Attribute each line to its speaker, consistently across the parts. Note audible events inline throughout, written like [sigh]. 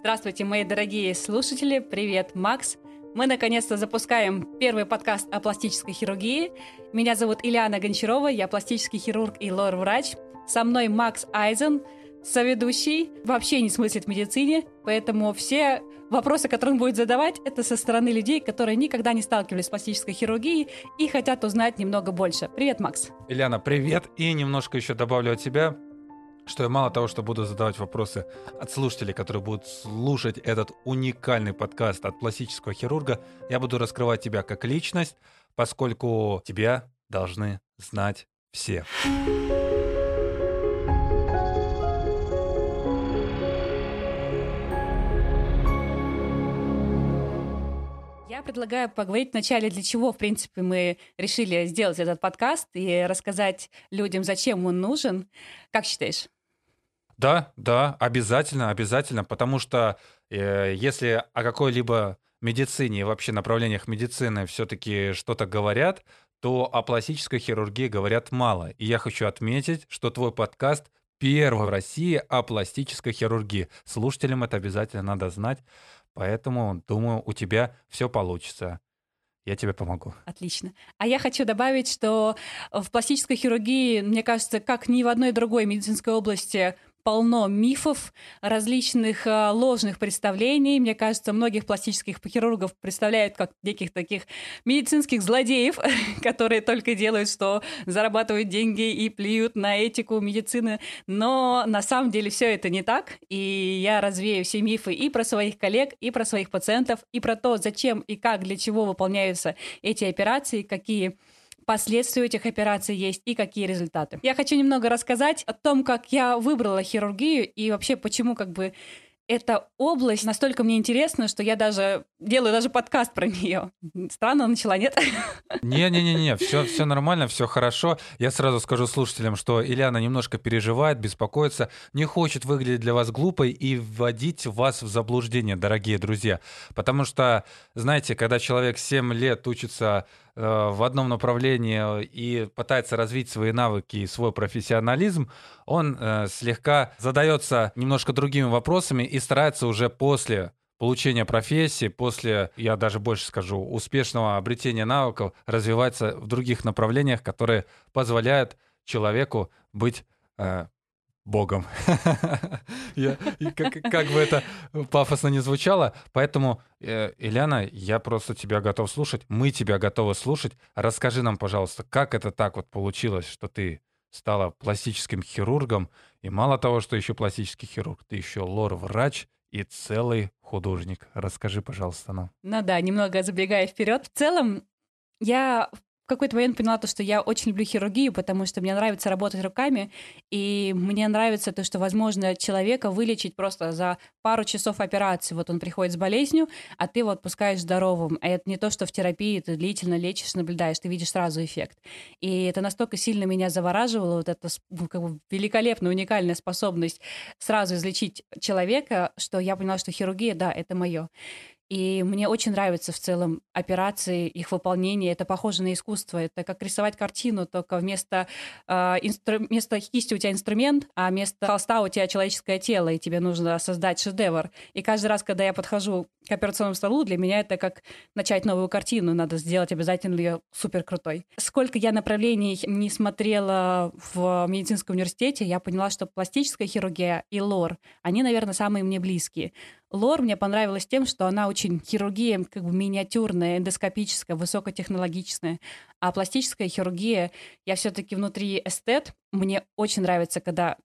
Speaker 1: Здравствуйте, мои дорогие слушатели. Привет, Макс. Мы наконец-то запускаем первый подкаст о пластической хирургии. Меня зовут Ильяна Гончарова, я пластический хирург и лор-врач. Со мной Макс Айзен, соведущий, вообще не смыслит в медицине, поэтому все вопросы, которые он будет задавать, это со стороны людей, которые никогда не сталкивались с пластической хирургией и хотят узнать немного больше. Привет, Макс.
Speaker 2: Ильяна, привет. И немножко еще добавлю от себя что я мало того, что буду задавать вопросы от слушателей, которые будут слушать этот уникальный подкаст от пластического хирурга, я буду раскрывать тебя как личность, поскольку тебя должны знать все.
Speaker 1: Я предлагаю поговорить вначале, для чего, в принципе, мы решили сделать этот подкаст и рассказать людям, зачем он нужен. Как считаешь?
Speaker 2: Да, да, обязательно, обязательно, потому что э, если о какой-либо медицине и вообще направлениях медицины все-таки что-то говорят, то о пластической хирургии говорят мало. И я хочу отметить, что твой подкаст первый в России о пластической хирургии. Слушателям это обязательно надо знать. Поэтому, думаю, у тебя все получится. Я тебе помогу.
Speaker 1: Отлично. А я хочу добавить, что в пластической хирургии, мне кажется, как ни в одной другой медицинской области полно мифов, различных э, ложных представлений. Мне кажется, многих пластических хирургов представляют как неких таких медицинских злодеев, [laughs] которые только делают, что зарабатывают деньги и плюют на этику медицины. Но на самом деле все это не так. И я развею все мифы и про своих коллег, и про своих пациентов, и про то, зачем и как, для чего выполняются эти операции, какие последствия этих операций есть и какие результаты. Я хочу немного рассказать о том, как я выбрала хирургию и вообще почему как бы эта область настолько мне интересна, что я даже делаю даже подкаст про нее. Странно начала, нет?
Speaker 2: Не-не-не, все, [laughs] все нормально, все хорошо. Я сразу скажу слушателям, что Ильяна немножко переживает, беспокоится, не хочет выглядеть для вас глупой и вводить вас в заблуждение, дорогие друзья. Потому что, знаете, когда человек 7 лет учится в одном направлении и пытается развить свои навыки и свой профессионализм, он э, слегка задается немножко другими вопросами и старается уже после получения профессии, после, я даже больше скажу, успешного обретения навыков, развиваться в других направлениях, которые позволяют человеку быть Богом. [laughs] как, бы это пафосно не звучало. Поэтому, э, Ильяна, я просто тебя готов слушать. Мы тебя готовы слушать. Расскажи нам, пожалуйста, как это так вот получилось, что ты стала пластическим хирургом, и мало того, что еще пластический хирург, ты еще лор-врач и целый художник. Расскажи, пожалуйста, нам.
Speaker 1: Ну да, немного забегая вперед. В целом, я какой-то момент поняла то, что я очень люблю хирургию, потому что мне нравится работать руками, и мне нравится то, что возможно человека вылечить просто за пару часов операции. Вот он приходит с болезнью, а ты его отпускаешь здоровым. А это не то, что в терапии ты длительно лечишь, наблюдаешь, ты видишь сразу эффект. И это настолько сильно меня завораживало, вот эта ну, как бы великолепная, уникальная способность сразу излечить человека, что я поняла, что хирургия, да, это мое. И мне очень нравятся в целом операции, их выполнение. Это похоже на искусство. Это как рисовать картину, только вместо, э, инстру... вместо кисти у тебя инструмент, а вместо холста у тебя человеческое тело, и тебе нужно создать шедевр. И каждый раз, когда я подхожу к операционному столу, для меня это как начать новую картину. Надо сделать обязательно ее супер крутой. Сколько я направлений не смотрела в медицинском университете, я поняла, что пластическая хирургия и лор, они, наверное, самые мне близкие. Лор мне понравилась тем, что она очень хирургия как бы миниатюрная, эндоскопическая, высокотехнологичная. А пластическая хирургия, я все-таки внутри эстет. Мне очень нравится, когда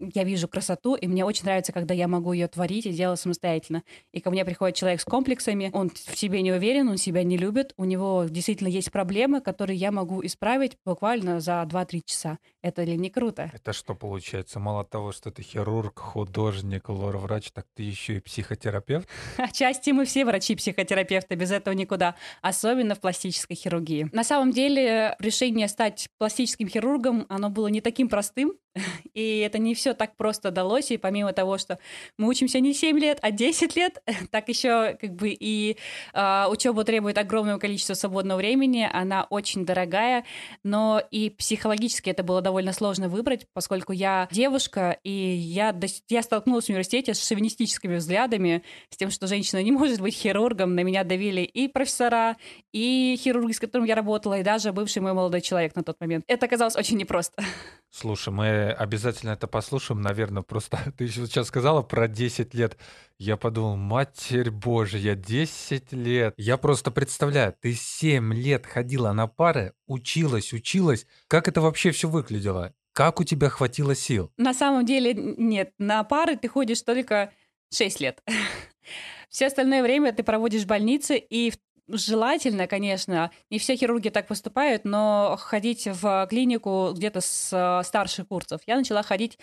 Speaker 1: я вижу красоту, и мне очень нравится, когда я могу ее творить и делать самостоятельно. И ко мне приходит человек с комплексами, он в себе не уверен, он себя не любит, у него действительно есть проблемы, которые я могу исправить буквально за 2-3 часа. Это ли не круто?
Speaker 2: Это что получается? Мало того, что ты хирург, художник, лор-врач, так ты еще и психотерапевт? [laughs]
Speaker 1: Отчасти мы все врачи-психотерапевты, без этого никуда. Особенно в пластической хирургии. На самом деле решение стать пластическим хирургом, оно было не таким простым, [laughs] И это не все так просто далось, и помимо того, что мы учимся не 7 лет, а 10 лет, [laughs] так еще как бы и э, учеба требует огромного количества свободного времени, она очень дорогая, но и психологически это было довольно сложно выбрать, поскольку я девушка, и я, я столкнулась в университете с шовинистическими взглядами, с тем, что женщина не может быть хирургом, на меня давили и профессора, и хирурги, с которым я работала, и даже бывший мой молодой человек на тот момент. Это оказалось очень непросто. [laughs]
Speaker 2: Слушай, мы обязательно это послушаем, наверное, просто [laughs] ты сейчас сказала про 10 лет. Я подумал, матерь божья, 10 лет. Я просто представляю, ты 7 лет ходила на пары, училась, училась. Как это вообще все выглядело? Как у тебя хватило сил?
Speaker 1: На самом деле нет, на пары ты ходишь только 6 лет. [laughs] Все остальное время ты проводишь в больнице, и желательно, конечно, не все хирурги так поступают, но ходить в клинику где-то с э, старших курсов. Я начала ходить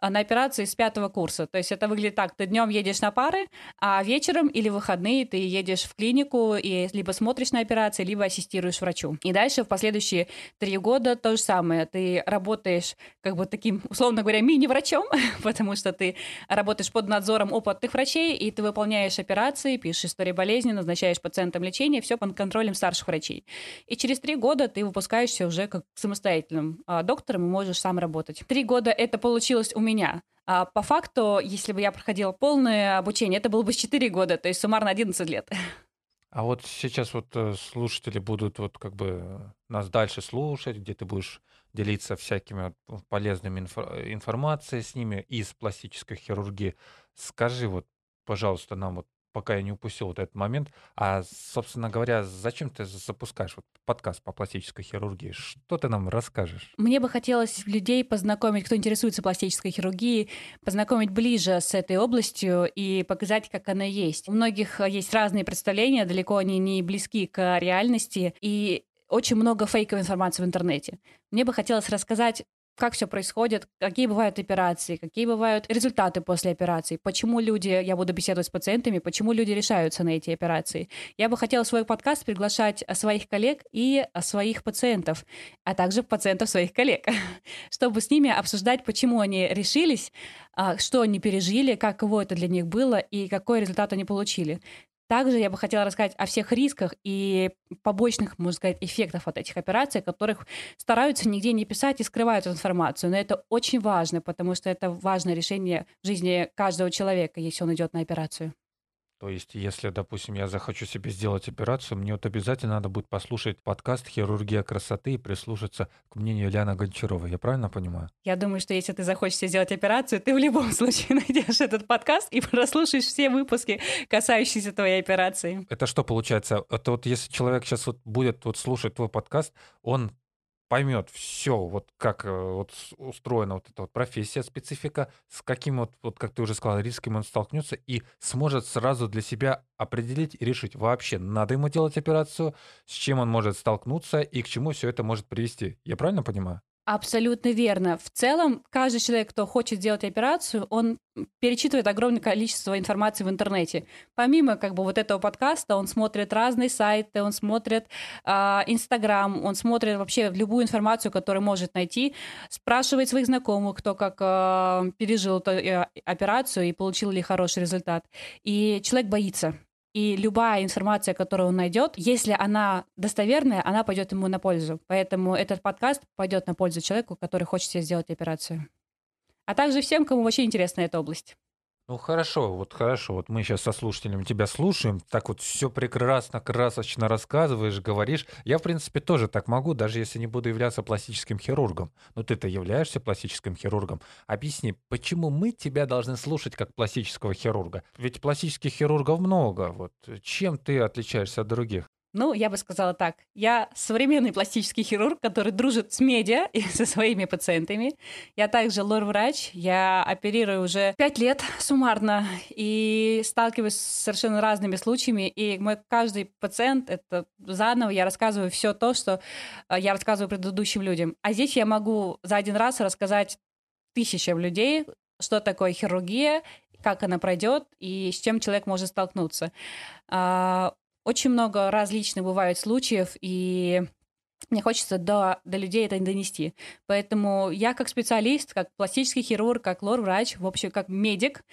Speaker 1: э, на операции с пятого курса. То есть это выглядит так, ты днем едешь на пары, а вечером или выходные ты едешь в клинику и либо смотришь на операции, либо ассистируешь врачу. И дальше в последующие три года то же самое. Ты работаешь как бы таким, условно говоря, мини-врачом, [laughs] потому что ты работаешь под надзором опытных врачей, и ты выполняешь операции, пишешь истории болезни, назначаешь пациентам лечение, лечение, все под контролем старших врачей. И через три года ты выпускаешься уже как самостоятельным а, доктором и можешь сам работать. Три года это получилось у меня. А по факту, если бы я проходила полное обучение, это было бы 4 года, то есть суммарно 11 лет.
Speaker 2: А вот сейчас вот э, слушатели будут вот как бы нас дальше слушать, где ты будешь делиться всякими полезными инфо- информацией с ними из пластической хирургии. Скажи вот, пожалуйста, нам вот пока я не упустил вот этот момент. А, собственно говоря, зачем ты запускаешь вот подкаст по пластической хирургии? Что ты нам расскажешь?
Speaker 1: Мне бы хотелось людей познакомить, кто интересуется пластической хирургией, познакомить ближе с этой областью и показать, как она есть. У многих есть разные представления, далеко они не близки к реальности, и очень много фейковой информации в интернете. Мне бы хотелось рассказать как все происходит, какие бывают операции, какие бывают результаты после операции, почему люди, я буду беседовать с пациентами, почему люди решаются на эти операции. Я бы хотела в свой подкаст приглашать своих коллег и своих пациентов, а также пациентов своих коллег, [laughs] чтобы с ними обсуждать, почему они решились, а, что они пережили, каково это для них было и какой результат они получили. Также я бы хотела рассказать о всех рисках и побочных, можно сказать, эффектах от этих операций, которых стараются нигде не писать и скрывают информацию. Но это очень важно, потому что это важное решение в жизни каждого человека, если он идет на операцию.
Speaker 2: То есть, если, допустим, я захочу себе сделать операцию, мне вот обязательно надо будет послушать подкаст «Хирургия красоты» и прислушаться к мнению Ильяны Гончаровой. Я правильно понимаю?
Speaker 1: Я думаю, что если ты захочешь себе сделать операцию, ты в любом [laughs] случае найдешь этот подкаст и прослушаешь все выпуски, касающиеся твоей операции.
Speaker 2: Это что получается? Это вот если человек сейчас вот будет вот слушать твой подкаст, он поймет все, вот как э, вот устроена вот эта вот профессия, специфика, с каким вот, вот как ты уже сказал, риском он столкнется и сможет сразу для себя определить и решить вообще, надо ему делать операцию, с чем он может столкнуться и к чему все это может привести. Я правильно понимаю?
Speaker 1: Абсолютно верно. В целом, каждый человек, кто хочет сделать операцию, он перечитывает огромное количество информации в интернете. Помимо как бы вот этого подкаста, он смотрит разные сайты, он смотрит а, Инстаграм, э, он смотрит вообще любую информацию, которую может найти, спрашивает своих знакомых, кто как э, пережил эту э, операцию и получил ли хороший результат. И человек боится. И любая информация, которую он найдет, если она достоверная, она пойдет ему на пользу. Поэтому этот подкаст пойдет на пользу человеку, который хочет себе сделать операцию. А также всем, кому вообще интересна эта область.
Speaker 2: Ну хорошо, вот хорошо, вот мы сейчас со слушателями тебя слушаем, так вот все прекрасно, красочно рассказываешь, говоришь. Я, в принципе, тоже так могу, даже если не буду являться пластическим хирургом. Но ты-то являешься пластическим хирургом. Объясни, почему мы тебя должны слушать как пластического хирурга? Ведь пластических хирургов много. Вот чем ты отличаешься от других?
Speaker 1: Ну, я бы сказала так. Я современный пластический хирург, который дружит с медиа и [laughs] со своими пациентами. Я также лор-врач. Я оперирую уже пять лет суммарно и сталкиваюсь с совершенно разными случаями. И мой каждый пациент — это заново я рассказываю все то, что э, я рассказываю предыдущим людям. А здесь я могу за один раз рассказать тысячам людей, что такое хирургия, как она пройдет и с чем человек может столкнуться. Очень много различных бывает случаев, и мне хочется до, до людей это донести. Поэтому я как специалист, как пластический хирург, как лор-врач, в общем, как медик,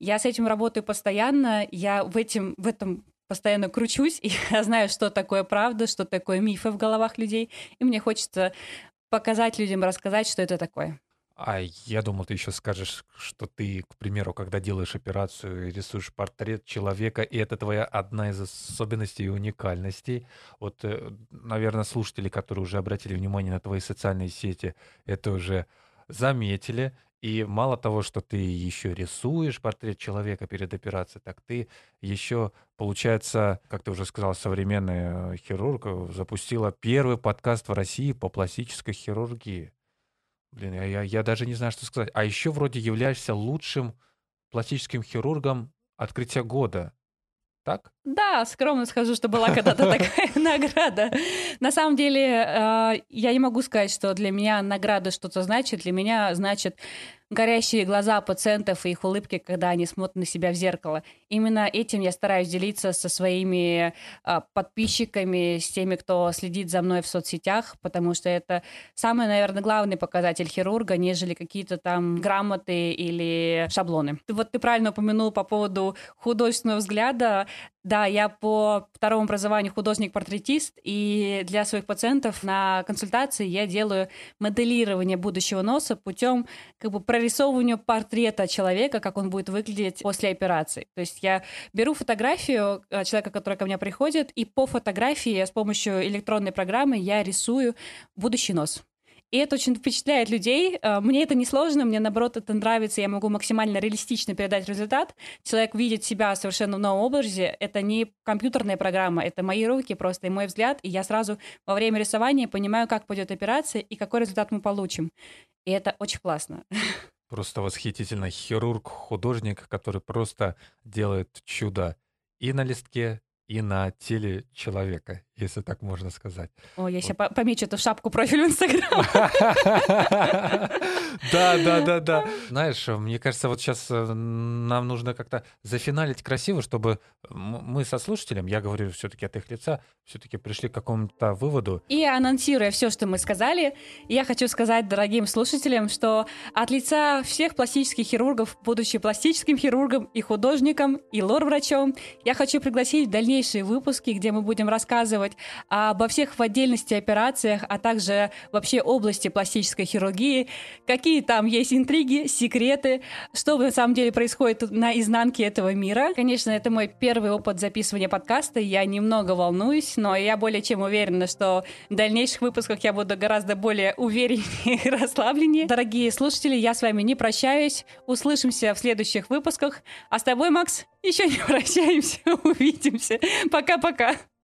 Speaker 1: я с этим работаю постоянно, я в, этим, в этом постоянно кручусь, и [laughs] я знаю, что такое правда, что такое мифы в головах людей, и мне хочется показать людям, рассказать, что это такое.
Speaker 2: А я думал, ты еще скажешь, что ты, к примеру, когда делаешь операцию, рисуешь портрет человека, и это твоя одна из особенностей и уникальностей. Вот, э, наверное, слушатели, которые уже обратили внимание на твои социальные сети, это уже заметили. И мало того, что ты еще рисуешь портрет человека перед операцией, так ты еще, получается, как ты уже сказал, современный э, хирург э, запустила первый подкаст в России по пластической хирургии. Блин, я, я, я даже не знаю, что сказать. А еще вроде являешься лучшим пластическим хирургом открытия года. Так?
Speaker 1: Да, скромно скажу, что была когда-то [laughs] такая [laughs] награда. На самом деле, э, я не могу сказать, что для меня награда что-то значит. Для меня значит горящие глаза пациентов и их улыбки, когда они смотрят на себя в зеркало. Именно этим я стараюсь делиться со своими а, подписчиками, с теми, кто следит за мной в соцсетях, потому что это самый, наверное, главный показатель хирурга, нежели какие-то там грамоты или шаблоны. Вот ты правильно упомянул по поводу художественного взгляда. Да, я по второму образованию художник-портретист, и для своих пациентов на консультации я делаю моделирование будущего носа путем как бы прорисовывания портрета человека, как он будет выглядеть после операции. То есть я беру фотографию э, человека, который ко мне приходит, и по фотографии с помощью электронной программы я рисую будущий нос. И это очень впечатляет людей. Э, мне это не сложно, мне наоборот это нравится, я могу максимально реалистично передать результат. Человек видит себя совершенно в новом образе. Это не компьютерная программа, это мои руки просто и мой взгляд. И я сразу во время рисования понимаю, как пойдет операция и какой результат мы получим. И это очень классно.
Speaker 2: Просто восхитительно. Хирург, художник, который просто делает чудо и на листке, и на теле человека, если так можно сказать.
Speaker 1: О, я сейчас помечу эту шапку профиль в Инстаграм. [laughs]
Speaker 2: Да, да, да, да. [laughs] Знаешь, мне кажется, вот сейчас э, нам нужно как-то зафиналить красиво, чтобы мы со слушателем, я говорю все-таки от их лица, все-таки пришли к какому-то выводу.
Speaker 1: И анонсируя все, что мы сказали, я хочу сказать дорогим слушателям, что от лица всех пластических хирургов, будучи пластическим хирургом и художником, и лор-врачом, я хочу пригласить в дальнейшие выпуски, где мы будем рассказывать обо всех в отдельности операциях, а также вообще области пластической хирургии, какие там есть интриги, секреты, что на самом деле происходит на изнанке этого мира. Конечно, это мой первый опыт записывания подкаста, я немного волнуюсь, но я более чем уверена, что в дальнейших выпусках я буду гораздо более увереннее и расслабленнее. Дорогие слушатели, я с вами не прощаюсь. Услышимся в следующих выпусках. А с тобой, Макс, еще не прощаемся. [laughs] Увидимся. Пока-пока.